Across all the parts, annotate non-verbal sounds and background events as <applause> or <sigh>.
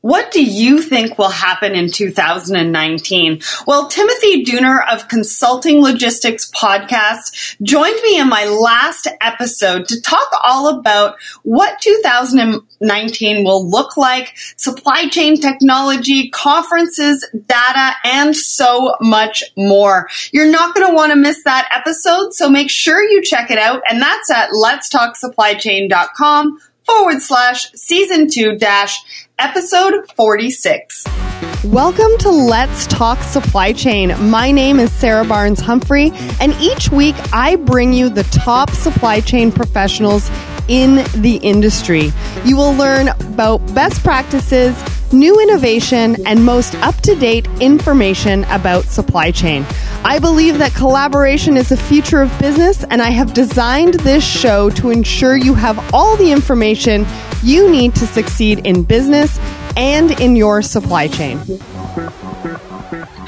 What do you think will happen in 2019? Well, Timothy Dooner of Consulting Logistics Podcast joined me in my last episode to talk all about what 2019 will look like, supply chain technology, conferences, data, and so much more. You're not going to want to miss that episode, so make sure you check it out. And that's at letstalksupplychain.com forward slash season two dash episode 46. Welcome to Let's Talk Supply Chain. My name is Sarah Barnes Humphrey, and each week I bring you the top supply chain professionals in the industry. You will learn about best practices, new innovation, and most up to date information about supply chain. I believe that collaboration is the future of business, and I have designed this show to ensure you have all the information you need to succeed in business and in your supply chain.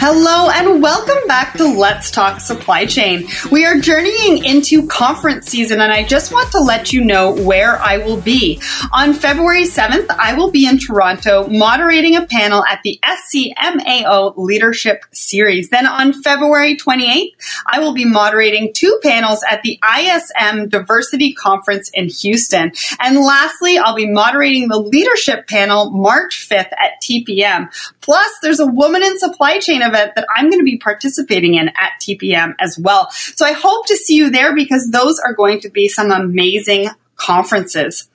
Hello and welcome back to Let's Talk Supply Chain. We are journeying into conference season and I just want to let you know where I will be. On February 7th, I will be in Toronto moderating a panel at the SCMAO Leadership Series. Then on February 28th, I will be moderating two panels at the ISM Diversity Conference in Houston. And lastly, I'll be moderating the leadership panel March 5th at TPM. Plus, there's a woman in supply chain event that I'm going to be participating in at TPM as well. So I hope to see you there because those are going to be some amazing conferences.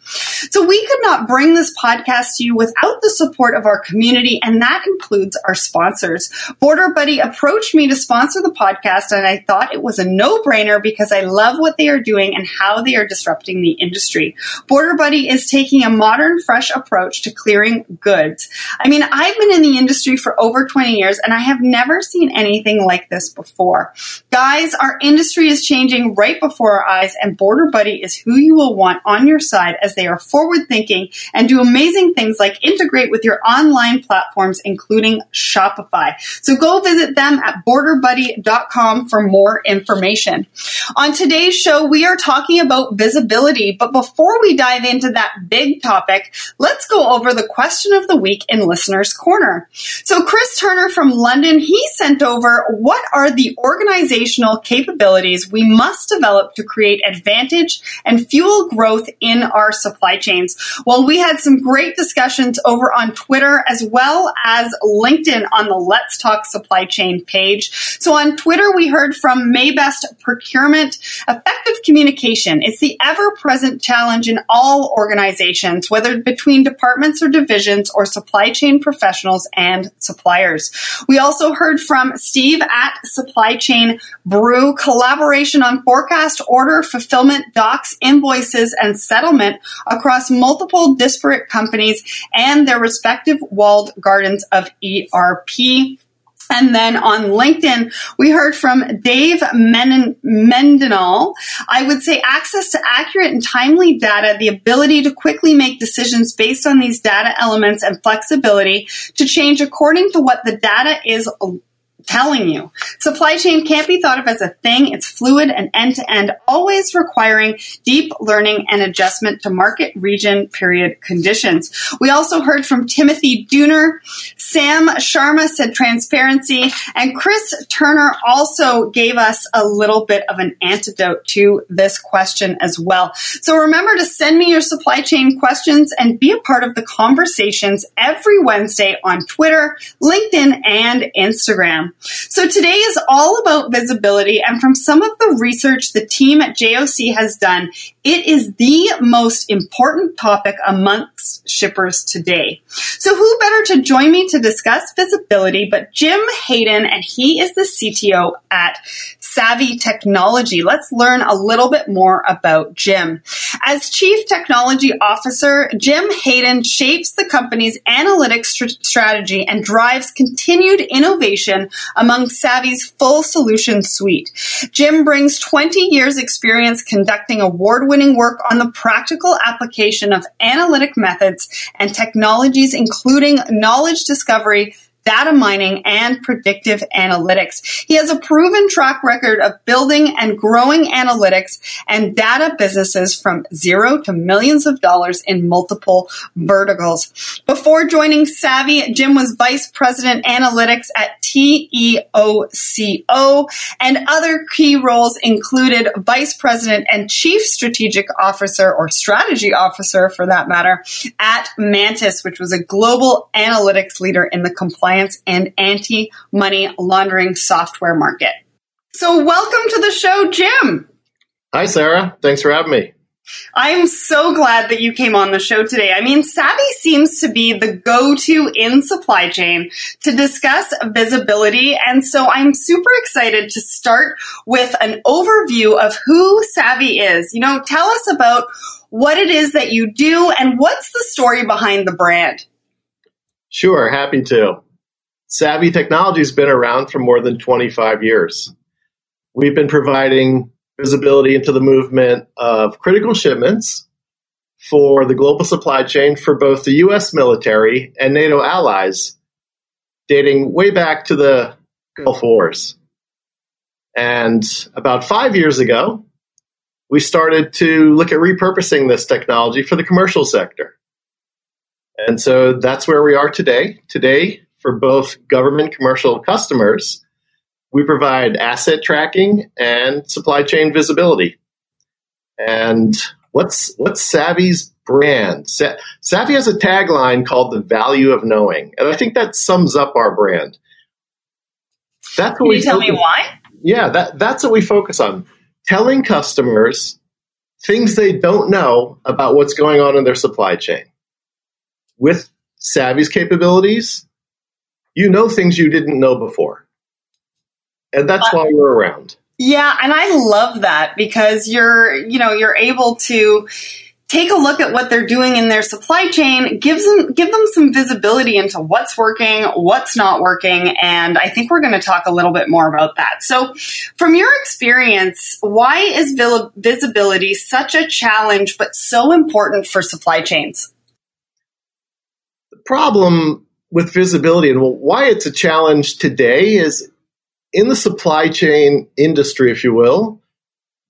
So we could not bring this podcast to you without the support of our community, and that includes our sponsors. Border Buddy approached me to sponsor the podcast, and I thought it was a no-brainer because I love what they are doing and how they are disrupting the industry. Border Buddy is taking a modern, fresh approach to clearing goods. I mean, I've been in the industry for over 20 years, and I have never seen anything like this before. Guys, our industry is changing right before our eyes, and Border Buddy is who you will want on your side as they are forward thinking and do amazing things like integrate with your online platforms, including Shopify. So go visit them at borderbuddy.com for more information. On today's show, we are talking about visibility, but before we dive into that big topic, let's go over the question of the week in Listener's Corner. So Chris Turner from London, he sent over what are the organizational capabilities we must develop to create advantage and fuel growth in our supply chains. Well, we had some great discussions over on Twitter as well as LinkedIn on the Let's Talk Supply Chain page. So on Twitter, we heard from Maybest Procurement, effective communication. It's the ever present challenge in all organizations, whether between departments or divisions or supply chain professionals and suppliers. We also heard from Steve at Supply Chain Brew, collaboration on forecast, order, fulfillment, docs, invoices, and settlement across multiple disparate companies and their respective walled gardens of ERP. And then on LinkedIn, we heard from Dave Mendenall. I would say access to accurate and timely data, the ability to quickly make decisions based on these data elements and flexibility to change according to what the data is telling you. Supply chain can't be thought of as a thing. It's fluid and end to end, always requiring deep learning and adjustment to market, region, period conditions. We also heard from Timothy Dooner. Sam Sharma said transparency and Chris Turner also gave us a little bit of an antidote to this question as well. So remember to send me your supply chain questions and be a part of the conversations every Wednesday on Twitter, LinkedIn, and Instagram. So today is all about visibility. And from some of the research the team at JOC has done, it is the most important topic amongst shippers today. So who better to join me to discuss visibility but Jim Hayden, and he is the CTO at Savi Technology. Let's learn a little bit more about Jim. As Chief Technology Officer, Jim Hayden shapes the company's analytics st- strategy and drives continued innovation among Savi's full solution suite. Jim brings 20 years experience conducting award-winning work on the practical application of analytic methods and technologies including knowledge discovery, data mining, and predictive analytics. He has a proven track record of building and growing analytics and data businesses from zero to millions of dollars in multiple verticals. Before joining Savi, Jim was vice president analytics at TEOCO and other key roles included vice president and chief strategic officer or strategy officer for that matter at Mantas, which was a global analytics leader in the compliance and anti money laundering software market. So, welcome to the show, Jim. Hi, Sarah. Thanks for having me. I'm so glad that you came on the show today. I mean, Savi seems to be the go-to in supply chain to discuss visibility. And so I'm super excited to start with an overview of who Savi is. You know, tell us about what it is that you do and what's the story behind the brand. Sure, happy to. Savi Technology has been around for more than 25 years. We've been providing visibility into the movement of critical shipments for the global supply chain for both the US military and NATO allies, dating way back to the Gulf Wars. And about five years ago, we started to look at repurposing this technology for the commercial sector. And so that's where we are today. Today, for both government commercial customers, we provide asset tracking and supply chain visibility. And what's what's Savi's brand? Sa- Savi has a tagline called "the value of knowing," and I think that sums up our brand. That's what Can you tell focus, me why? Yeah, that that's what we focus on: telling customers things they don't know about what's going on in their supply chain. With Savi's capabilities, you know things you didn't know before and that's why we're around. Yeah, and I love that because you're, you know, you're able to take a look at what they're doing in their supply chain, gives them give them some visibility into what's working, what's not working, and I think we're going to talk a little bit more about that. So, from your experience, why is visibility such a challenge but so important for supply chains? The problem with visibility and why it's a challenge today is in the supply chain industry, if you will,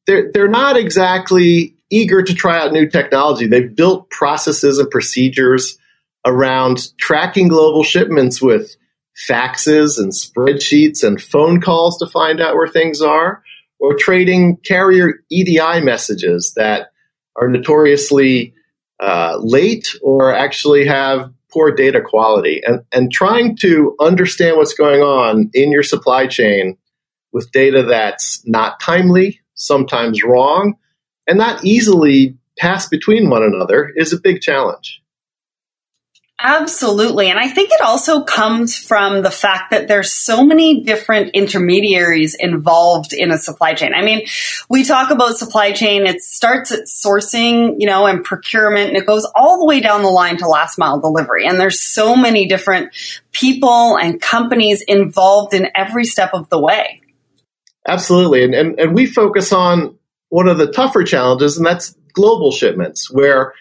they're, they're not exactly eager to try out new technology. They've built processes and procedures around tracking global shipments with faxes and spreadsheets and phone calls to find out where things are, or trading carrier EDI messages that are notoriously uh, late or actually have poor data quality and, and trying to understand what's going on in your supply chain with data that's not timely, sometimes wrong, and not easily passed between one another is a big challenge. Absolutely. And I think it also comes from the fact that there's so many different intermediaries involved in a supply chain. I mean, we talk about supply chain, it starts at sourcing, you know, and procurement, and it goes all the way down the line to last mile delivery. And there's so many different people and companies involved in every step of the way. Absolutely. And, and, and we focus on one of the tougher challenges, and that's global shipments, where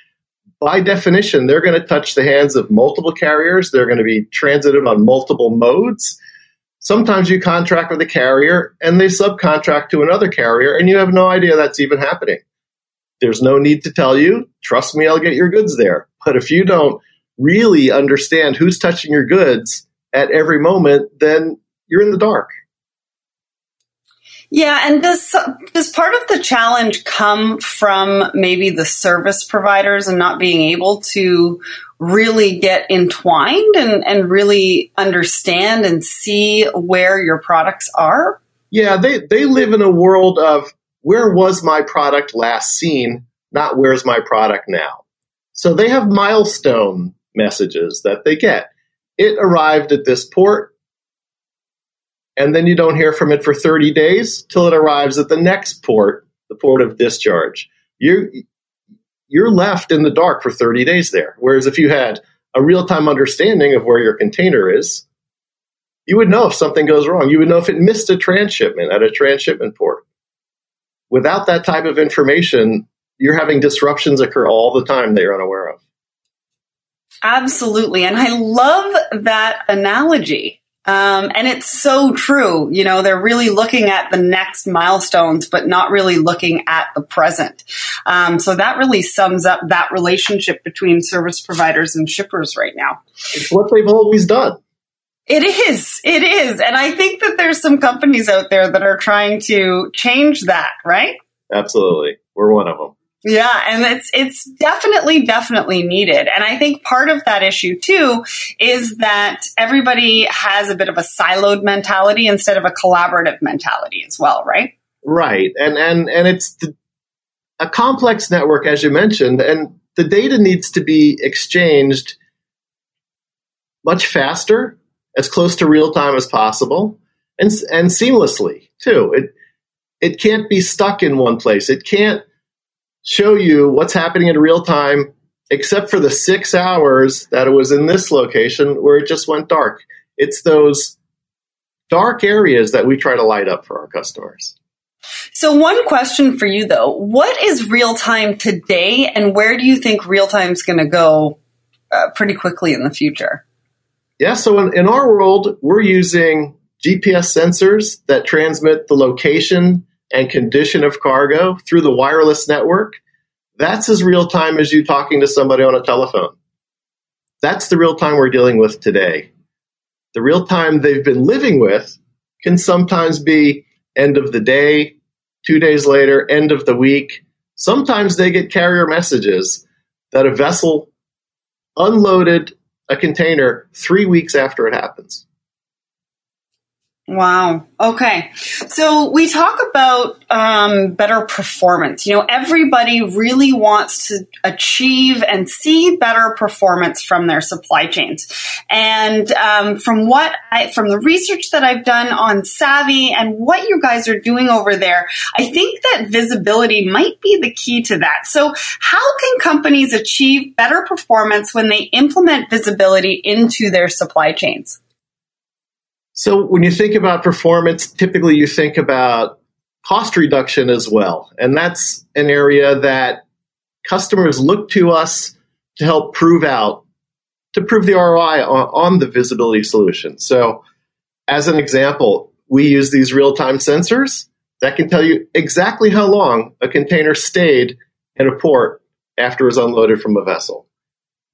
by definition, they're going to touch the hands of multiple carriers. They're going to be transited on multiple modes. Sometimes you contract with a carrier and they subcontract to another carrier, and you have no idea that's even happening. There's no need to tell you. Trust me, I'll get your goods there. But if you don't really understand who's touching your goods at every moment, then you're in the dark. Yeah, and does does part of the challenge come from maybe the service providers and not being able to really get entwined and, and really understand and see where your products are? Yeah, they, they live in a world of where was my product last seen, not where's my product now. So they have milestone messages that they get. It arrived at this port and then you don't hear from it for 30 days till it arrives at the next port, the port of discharge. You you're left in the dark for 30 days there. Whereas if you had a real-time understanding of where your container is, you would know if something goes wrong. You would know if it missed a transshipment at a transshipment port. Without that type of information, you're having disruptions occur all the time that you're unaware of. Absolutely. And I love that analogy. Um, and it's so true. You know, they're really looking at the next milestones, but not really looking at the present. Um, so that really sums up that relationship between service providers and shippers right now. It's what they've always done. It is. It is. And I think that there's some companies out there that are trying to change that, right? Absolutely. We're one of them. Yeah, and it's it's definitely definitely needed. And I think part of that issue too is that everybody has a bit of a siloed mentality instead of a collaborative mentality as well, right? Right. And and and it's the, a complex network as you mentioned and the data needs to be exchanged much faster, as close to real time as possible, and and seamlessly too. It it can't be stuck in one place. It can't show you what's happening in real time, except for the six hours that it was in this location where it just went dark. It's those dark areas that we try to light up for our customers. So, one question for you though what is real time today, and where do you think real time is going to go uh, pretty quickly in the future? Yeah, so in, in our world, we're using GPS sensors that transmit the location and condition of cargo through the wireless network, that's as real time as you talking to somebody on a telephone. That's the real time we're dealing with today. The real time they've been living with can sometimes be end of the day, two days later, end of the week. Sometimes they get carrier messages that a vessel unloaded a container three weeks after it happens. Wow. Okay. So we talk about um, better performance. You know, everybody really wants to achieve and see better performance from their supply chains. And um, from what I, from the research that I've done on Savi and what you guys are doing over there, I think that visibility might be the key to that. So how can companies achieve better performance when they implement visibility into their supply chains? So when you think about performance, typically you think about cost reduction as well. And that's an area that customers look to us to help prove out, to prove the ROI on, the visibility solution. So as an example, we use these real time sensors that can tell you exactly how long a container stayed in a port after it was unloaded from a vessel.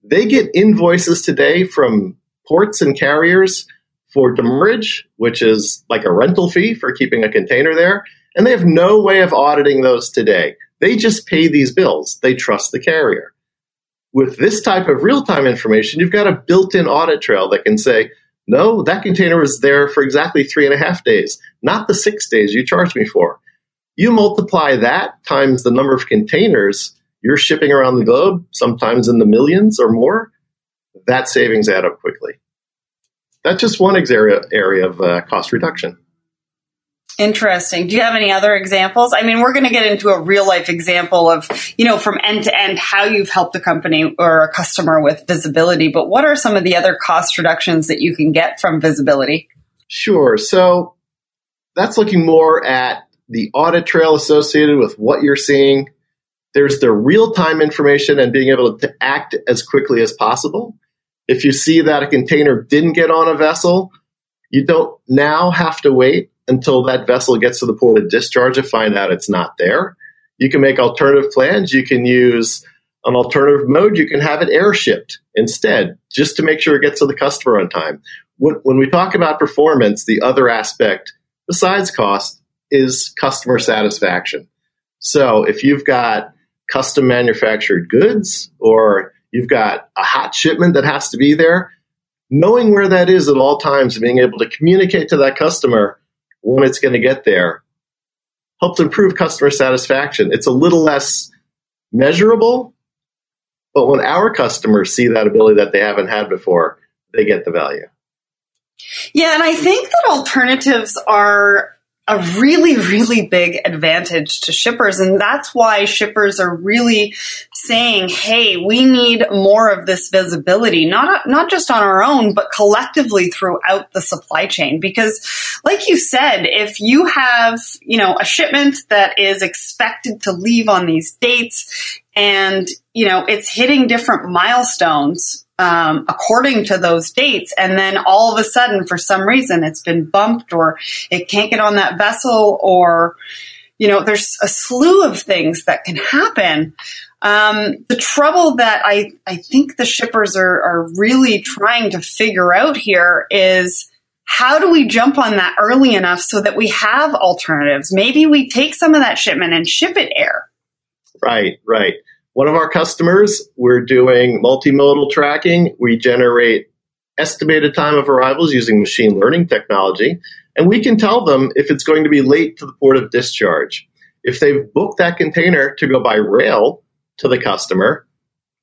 They get invoices today from ports and carriers for demurrage, which is like a rental fee for keeping a container there. And they have no way of auditing those today. They just pay these bills. They trust the carrier. With this type of real time information, you've got a built in audit trail that can say, no, that container was there for exactly three and a half days, not the six days you charged me for. You multiply that times the number of containers you're shipping around the globe, sometimes in the millions or more, that savings add up quickly that's just one area area of uh, cost reduction. Interesting. Do you have any other examples? I mean, we're going to get into a real life example of, you know, from end to end, how you've helped a company or a customer with visibility. But what are some of the other cost reductions that you can get from visibility? Sure. So that's looking more at the audit trail associated with what you're seeing. There's the real time information and being able to act as quickly as possible. If you see that a container didn't get on a vessel, you don't now have to wait until that vessel gets to the port of discharge to find out it's not there. You can make alternative plans. You can use an alternative mode. You can have it air shipped instead, just to make sure it gets to the customer on time. When, we talk about performance, the other aspect besides cost is customer satisfaction. So if you've got custom manufactured goods or You've got a hot shipment that has to be there. Knowing where that is at all times and being able to communicate to that customer when it's going to get there helps improve customer satisfaction. It's a little less measurable, but when our customers see that ability that they haven't had before, they get the value. Yeah, and I think that alternatives are a really, really big advantage to shippers. And that's why shippers are really saying, Hey, we need more of this visibility, not, not just on our own, but collectively throughout the supply chain. Because like you said, if you have, you know, a shipment that is expected to leave on these dates and, you know, it's hitting different milestones, um, according to those dates. And then all of a sudden, for some reason, it's been bumped or it can't get on that vessel or, you know, there's a slew of things that can happen. Um, the trouble that I, I think the shippers are, are really trying to figure out here is how do we jump on that early enough so that we have alternatives? Maybe we take some of that shipment and ship it air. Right, right. One of our customers, we're doing multimodal tracking. We generate estimated time of arrivals using machine learning technology, and we can tell them if it's going to be late to the port of discharge. If they've booked that container to go by rail, to the customer.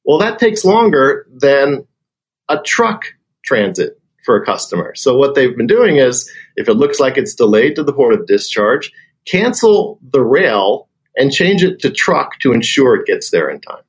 Well, that takes longer than a truck transit for a customer. So what they've been doing is if it looks like it's delayed to the port of discharge, cancel the rail and change it to truck to ensure it gets there in time.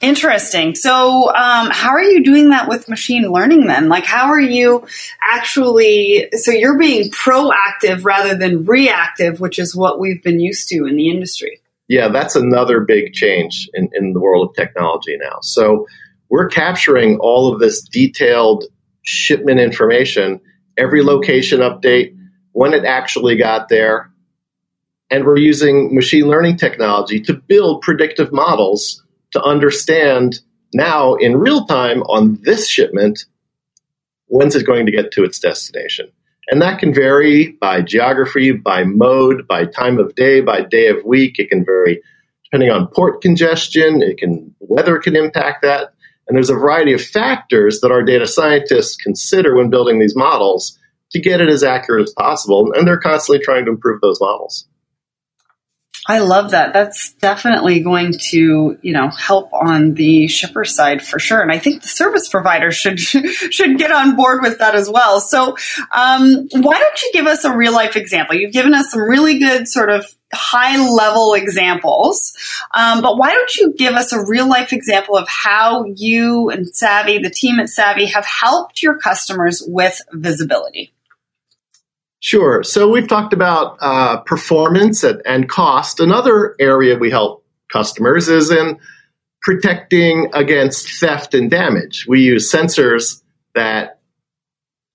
Interesting. So, um, how are you doing that with machine learning then? Like, how are you actually, so you're being proactive rather than reactive, which is what we've been used to in the industry yeah, that's another big change in, in the world of technology now. So we're capturing all of this detailed shipment information, every location update, when it actually got there. And we're using machine learning technology to build predictive models to understand now in real time on this shipment, when's it going to get to its destination? And that can vary by geography, by mode, by time of day, by day of week. It can vary depending on port congestion. It can weather can impact that. And there's a variety of factors that our data scientists consider when building these models to get it as accurate as possible. And they're constantly trying to improve those models. I love that. That's definitely going to, you know, help on the shipper side for sure. And I think the service provider should <laughs> should get on board with that as well. So, um, why don't you give us a real life example? You've given us some really good sort of high level examples, um, but why don't you give us a real life example of how you and Savi, the team at Savi, have helped your customers with visibility? Sure. So we've talked about uh, performance and, and cost. Another area we help customers is in protecting against theft and damage. We use sensors that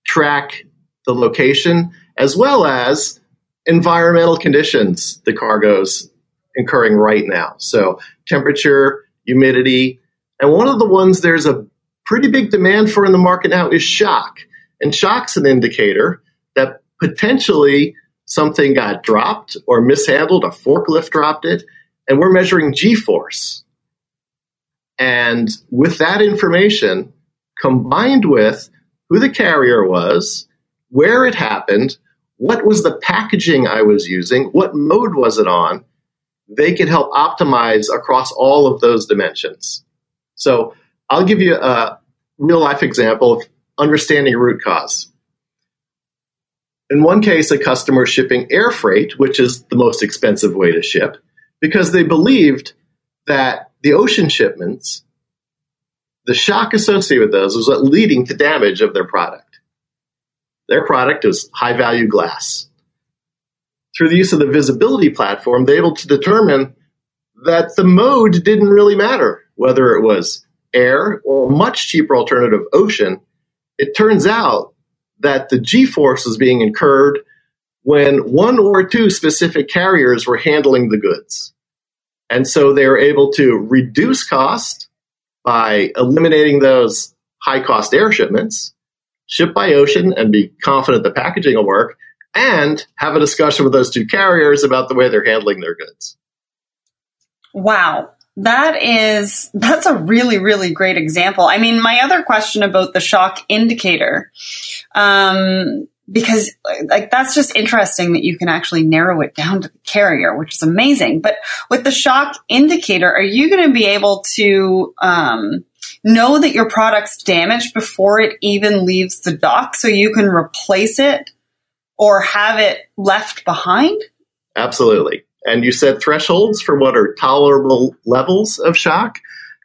track the location as well as environmental conditions the cargo's incurring right now. So temperature, humidity, and one of the ones there's a pretty big demand for in the market now is shock. And shock's an indicator that potentially something got dropped or mishandled, a forklift dropped it, and we're measuring G force. And with that information, combined with who the carrier was, where it happened, what was the packaging I was using, what mode was it on, they could help optimize across all of those dimensions. So I'll give you a real life example of understanding root cause. In one case, a customer shipping air freight, which is the most expensive way to ship, because they believed that the ocean shipments, the shock associated with those was leading to damage of their product. Their product is high value glass. Through the use of the visibility platform, they're able to determine that the mode didn't really matter, whether it was air or a much cheaper alternative, ocean. It turns out that the G force was being incurred when one or two specific carriers were handling the goods. And so they were able to reduce cost by eliminating those high cost air shipments, ship by ocean and be confident the packaging will work, and have a discussion with those two carriers about the way they're handling their goods. Wow. That is, that's a really, really great example. I mean, my other question about the shock indicator, um, because like that's just interesting that you can actually narrow it down to the carrier, which is amazing. But with the shock indicator, are you going to be able to, um, know that your product's damaged before it even leaves the dock so you can replace it or have it left behind? Absolutely and you set thresholds for what are tolerable levels of shock.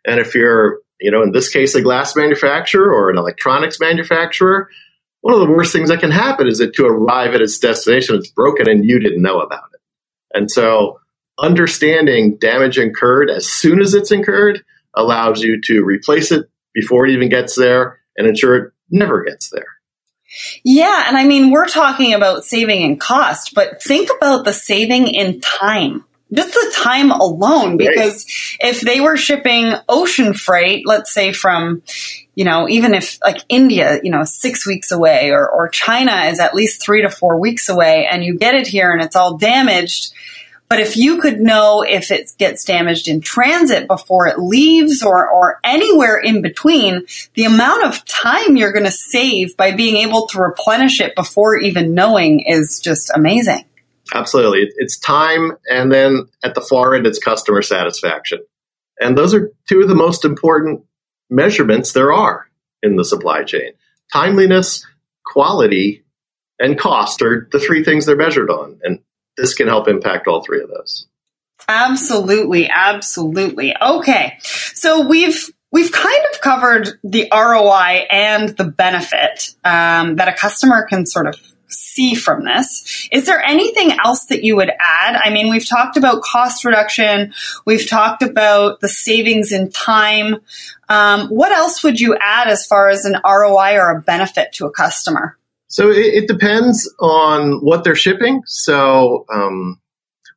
And if you're, you know, in this case, a glass manufacturer or an electronics manufacturer, one of the worst things that can happen is that to arrive at its destination, it's broken and you didn't know about it. And so understanding damage incurred as soon as it's incurred allows you to replace it before it even gets there and ensure it never gets there. Yeah, and I mean, we're talking about saving in cost, but think about the saving in time. Just the time alone, because right. if they were shipping ocean freight, let's say from, you know, even if like India, you know, six weeks away or, or China is at least three to four weeks away and you get it here and it's all damaged, but if you could know if it gets damaged in transit before it leaves or, or anywhere in between, the amount of time you're going to save by being able to replenish it before even knowing is just amazing. Absolutely. It's time, and then at the far end, it's customer satisfaction. And those are two of the most important measurements there are in the supply chain. Timeliness, quality, and cost are the three things they're measured on. And this can help impact all three of those. Absolutely, absolutely. Okay. So we've we've kind of covered the ROI and the benefit um, that a customer can sort of see from this. Is there anything else that you would add? I mean, we've talked about cost reduction, we've talked about the savings in time. Um, what else would you add as far as an ROI or a benefit to a customer? So it, it depends on what they're shipping. So um,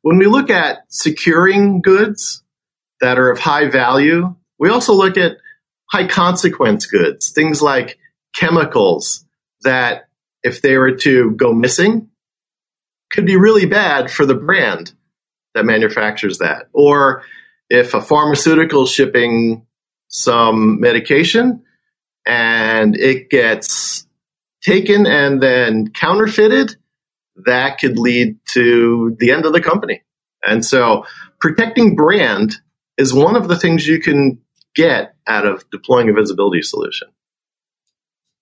when we look at securing goods that are of high value, we also look at high consequence goods, things like chemicals that if they were to go missing could be really bad for the brand that manufactures that. Or if a pharmaceutical shipping some medication and it gets taken and then counterfeited, that could lead to the end of the company. And so protecting brand is one of the things you can get out of deploying a visibility solution.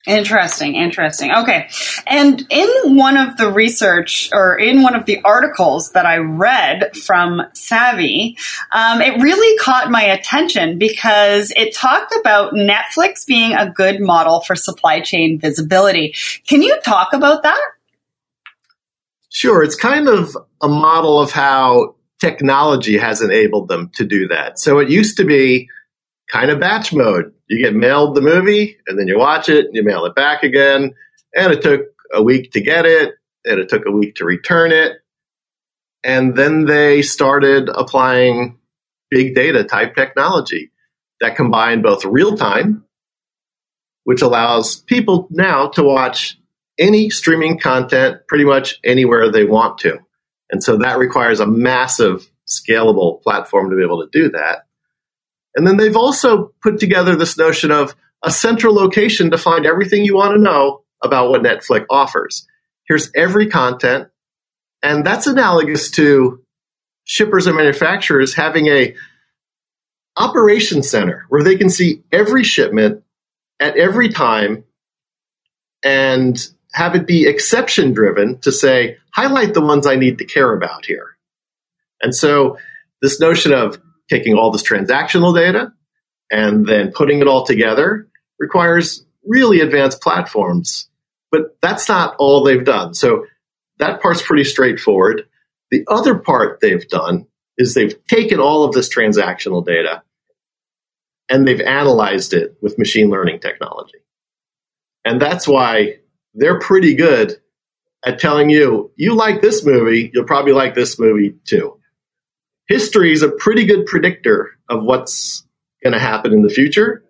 Interesting, interesting. Okay. And in one of the research or in one of the articles that I read from Savi, um, it really caught my attention because it talked about Netflix being a good model for supply chain visibility. Can you talk about that? Sure. It's kind of a model of how technology has enabled them to do that. So it used to be kind of batch mode. You get mailed the movie and then you watch it and you mail it back again. And it took a week to get it and it took a week to return it. And then they started applying big data type technology that combined both real time, which allows people now to watch any streaming content pretty much anywhere they want to. And so that requires a massive scalable platform to be able to do that. And then they've also put together this notion of a central location to find everything you want to know about what Netflix offers. Here's every content. And that's analogous to shippers and manufacturers having a operation center where they can see every shipment at every time and have it be exception driven to say, highlight the ones I need to care about here. And so this notion of taking all this transactional data and then putting it all together requires really advanced platforms. But that's not all they've done. So that part's pretty straightforward. The other part they've done is they've taken all of this transactional data and they've analyzed it with machine learning technology. And that's why they're pretty good at telling you, you like this movie, you'll probably like this movie too history is a pretty good predictor of what's going to happen in the future.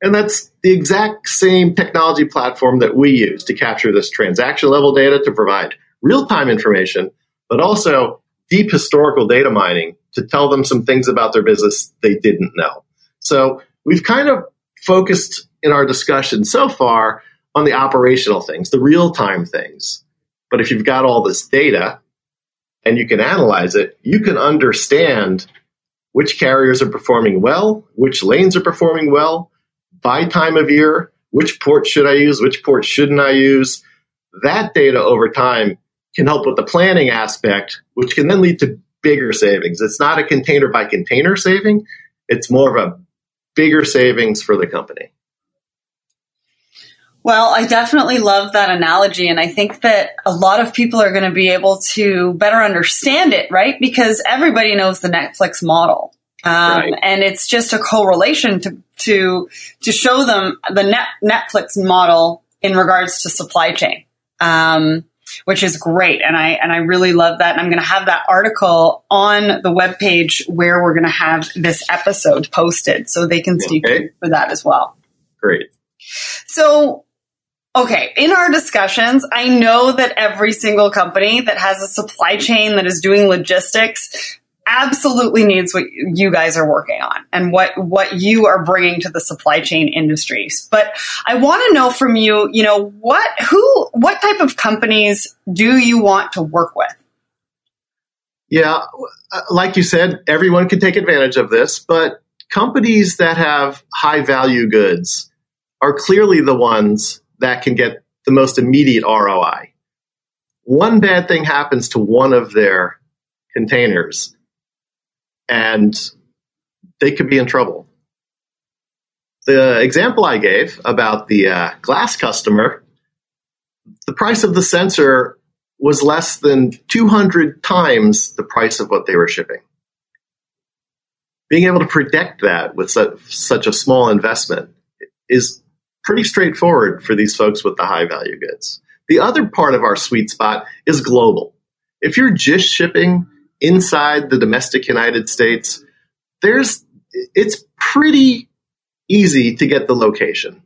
And that's the exact same technology platform that we use to capture this transaction level data to provide real time information, but also deep historical data mining to tell them some things about their business they didn't know. So we've kind of focused in our discussion so far on the operational things, the real time things. But if you've got all this data, and you can analyze it, you can understand which carriers are performing well, which lanes are performing well, by time of year, which port should I use, which port shouldn't I use. That data over time can help with the planning aspect, which can then lead to bigger savings. It's not a container by container saving, it's more of a bigger savings for the company. Well, I definitely love that analogy. And I think that a lot of people are going to be able to better understand it, right? Because everybody knows the Netflix model. Um, right. And it's just a correlation to to to show them the net, Netflix model in regards to supply chain, um, which is great. And I and I really love that. And I'm going to have that article on the web page where we're going to have this episode posted, so they can see okay. for that as well. Great. So Okay, in our discussions, I know that every single company that has a supply chain that is doing logistics absolutely needs what you guys are working on and what what you are bringing to the supply chain industries. But I want to know from you, you know, what who what type of companies do you want to work with? Yeah, uh, like you said, everyone can take advantage of this, but companies that have high value goods are clearly the ones that can get the most immediate ROI. One bad thing happens to one of their containers, and they could be in trouble. The example I gave about the uh, glass customer, the price of the sensor was less than 200 times the price of what they were shipping. Being able to predict that with such, such a small investment is pretty straightforward for these folks with the high value goods. The other part of our sweet spot is global. If you're just shipping inside the domestic United States, there's it's pretty easy to get the location.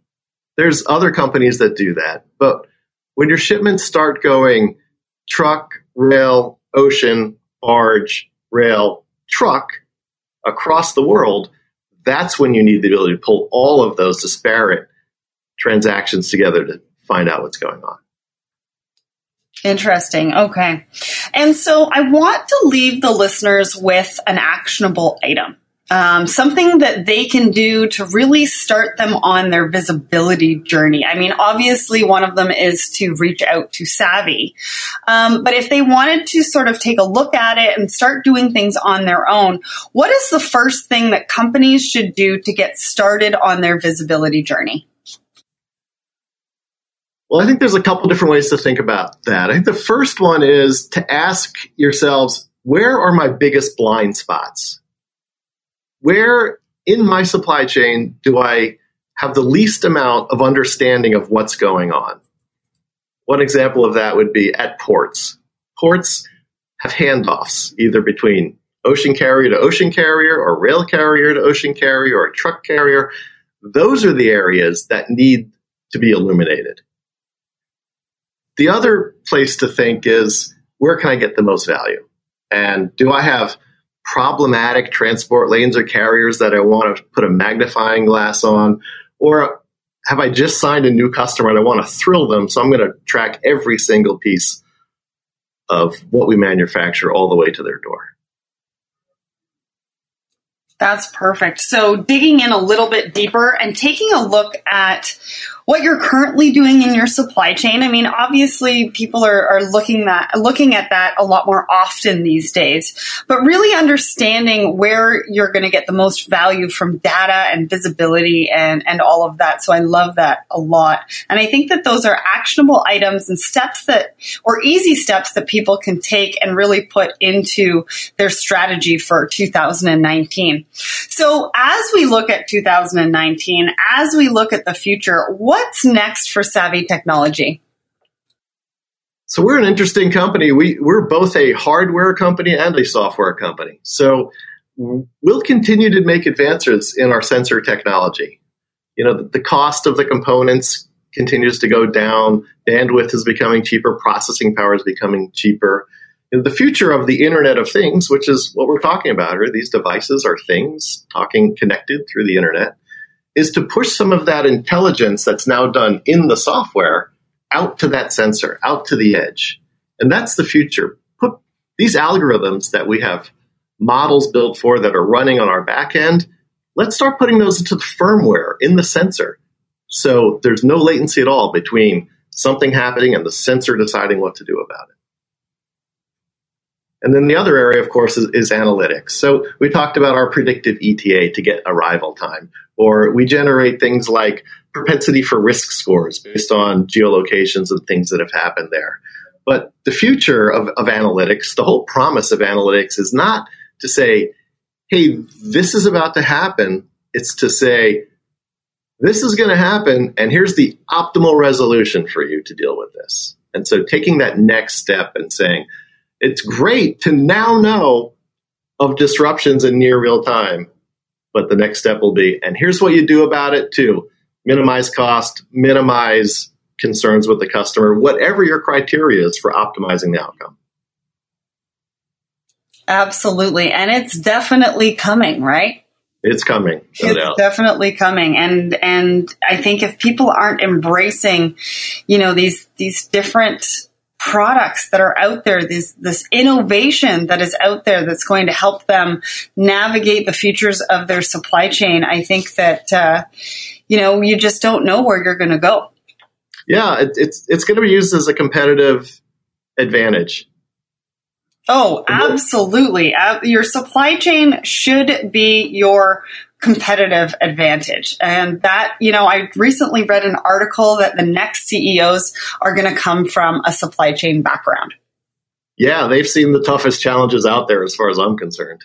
There's other companies that do that, but when your shipments start going truck, rail, ocean, barge, rail, truck across the world, that's when you need the ability to pull all of those disparate transactions together to find out what's going on. Interesting. Okay. And so I want to leave the listeners with an actionable item um, something that they can do to really start them on their visibility journey. I mean, obviously, one of them is to reach out to Savi. Um, but if they wanted to sort of take a look at it and start doing things on their own, what is the first thing that companies should do to get started on their visibility journey? Well, I think there's a couple different ways to think about that. I think the first one is to ask yourselves, where are my biggest blind spots? where in my supply chain do I have the least amount of understanding of what's going on? One example of that would be at ports. Ports have handoffs either between ocean carrier to ocean carrier or rail carrier to ocean carrier or truck carrier. Those are the areas that need to be illuminated. The other place to think is where can I get the most value? And do I have problematic transport lanes or carriers that I want to put a magnifying glass on? Or have I just signed a new customer and I want to thrill them? So I'm going to track every single piece of what we manufacture all the way to their door. That's perfect. So digging in a little bit deeper and taking a look at what you're currently doing in your supply chain. I mean, obviously people are, are looking that, looking at that a lot more often these days, but really understanding where you're going to get the most value from data and visibility and, and all of that. So I love that a lot. And I think that those are actionable items and steps that, or easy steps that people can take and really put into their strategy for 2019. So as we look at 2019, as we look at the future, what what's next for Savi Technology? So we're an interesting company. We, we're both a hardware company and a software company. So we'll continue to make advances in our sensor technology. You know, the, the cost of the components continues to go down. Bandwidth is becoming cheaper. Processing power is becoming cheaper. The future of the Internet of Things, which is what we're talking about here, these devices are things talking connected through the Internet is to push some of that intelligence that's now done in the software out to that sensor, out to the edge. And that's the future. Put these algorithms that we have models built for that are running on our back end, let's start putting those into the firmware in the sensor. So there's no latency at all between something happening and the sensor deciding what to do about it. And then the other area, of course, is, is, analytics. So we talked about our predictive ETA to get arrival time, or we generate things like propensity for risk scores based on geolocations and things that have happened there. But the future of, of analytics, the whole promise of analytics is not to say, hey, this is about to happen. It's to say, this is going to happen, and here's the optimal resolution for you to deal with this. And so taking that next step and saying, it's great to now know of disruptions in near real time, but the next step will be, and here's what you do about it too minimize cost, minimize concerns with the customer, whatever your criteria is for optimizing the outcome. Absolutely. And it's definitely coming, right? It's coming. No it's doubt. definitely coming. And and I think if people aren't embracing, you know, these these different products that are out there, this this innovation that is out there that's going to help them navigate the futures of their supply chain, I think that uh, you know, you just don't know where you're going to go. Yeah, it, it's it's going to be used as a competitive advantage. Oh, absolutely. Your supply chain should be your competitive advantage. And that, you know, I recently read an article that the next CEOs are going to come from a supply chain background. Yeah, they've seen the toughest challenges out there as far as I'm concerned.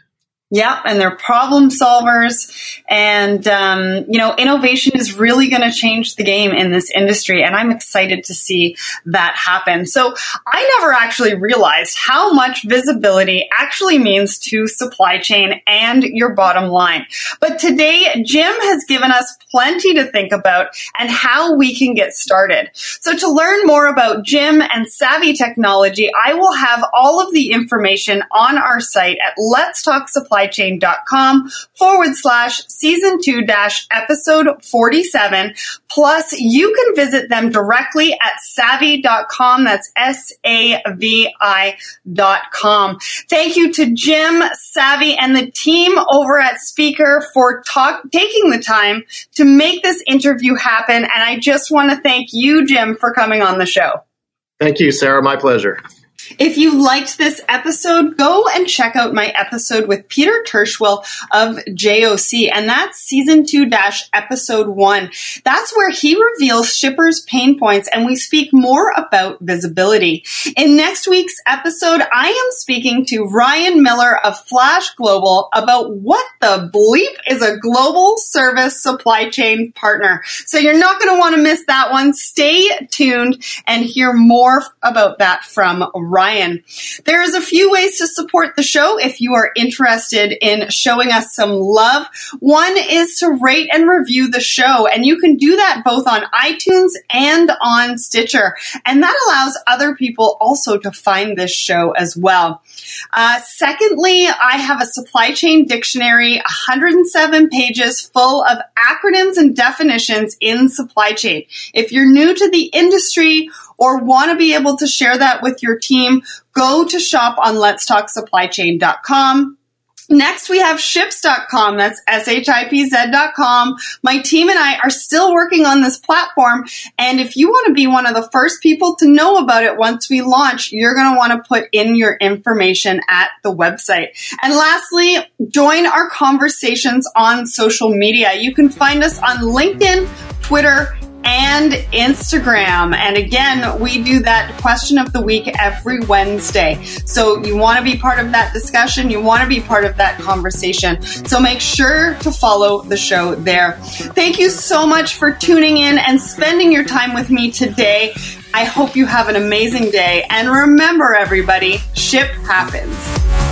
Yep, and they're problem solvers. And, um, you know, innovation is really going to change the game in this industry. And I'm excited to see that happen. So I never actually realized how much visibility actually means to supply chain and your bottom line. But today, Jim has given us plenty to think about and how we can get started. So to learn more about Jim and Savi Technology, I will have all of the information on our site at Let's Talk Supply supplychain.com forward slash season two dash episode 47. Plus, you can visit them directly at savi.com. That's S-A-V-I dot com. Thank you to Jim, Savi, and the team over at Speaker for talk, taking the time to make this interview happen. And I just want to thank you, Jim, for coming on the show. Thank you, Sarah. My pleasure. If you liked this episode, go and check out my episode with Peter Tirschwell of JOC, and that's season two dash episode one. That's where he reveals shippers' pain points and we speak more about visibility. In next week's episode, I am speaking to Ryan Miller of Flash Global about what the bleep is a global service supply chain partner. So you're not going to want to miss that one. Stay tuned and hear more about that from Ryan. Ryan. There's a few ways to support the show if you are interested in showing us some love. One is to rate and review the show, and you can do that both on iTunes and on Stitcher. And that allows other people also to find this show as well. Uh, secondly, I have a supply chain dictionary, 107 pages full of acronyms and definitions in supply chain. If you're new to the industry or want to be able to share that with your team, go to shop on letstalksupplychain.com. Next, we have shipz.com. That's S-H-I-P-Z.com. My team and I are still working on this platform. And if you want to be one of the first people to know about it once we launch, you're going to want to put in your information at the website. And lastly, join our conversations on social media. You can find us on LinkedIn, Twitter, and Instagram. And again, we do that question of the week every Wednesday. So you want to be part of that discussion. You want to be part of that conversation. So make sure to follow the show there. Thank you so much for tuning in and spending your time with me today. I hope you have an amazing day. And remember, everybody, ship happens.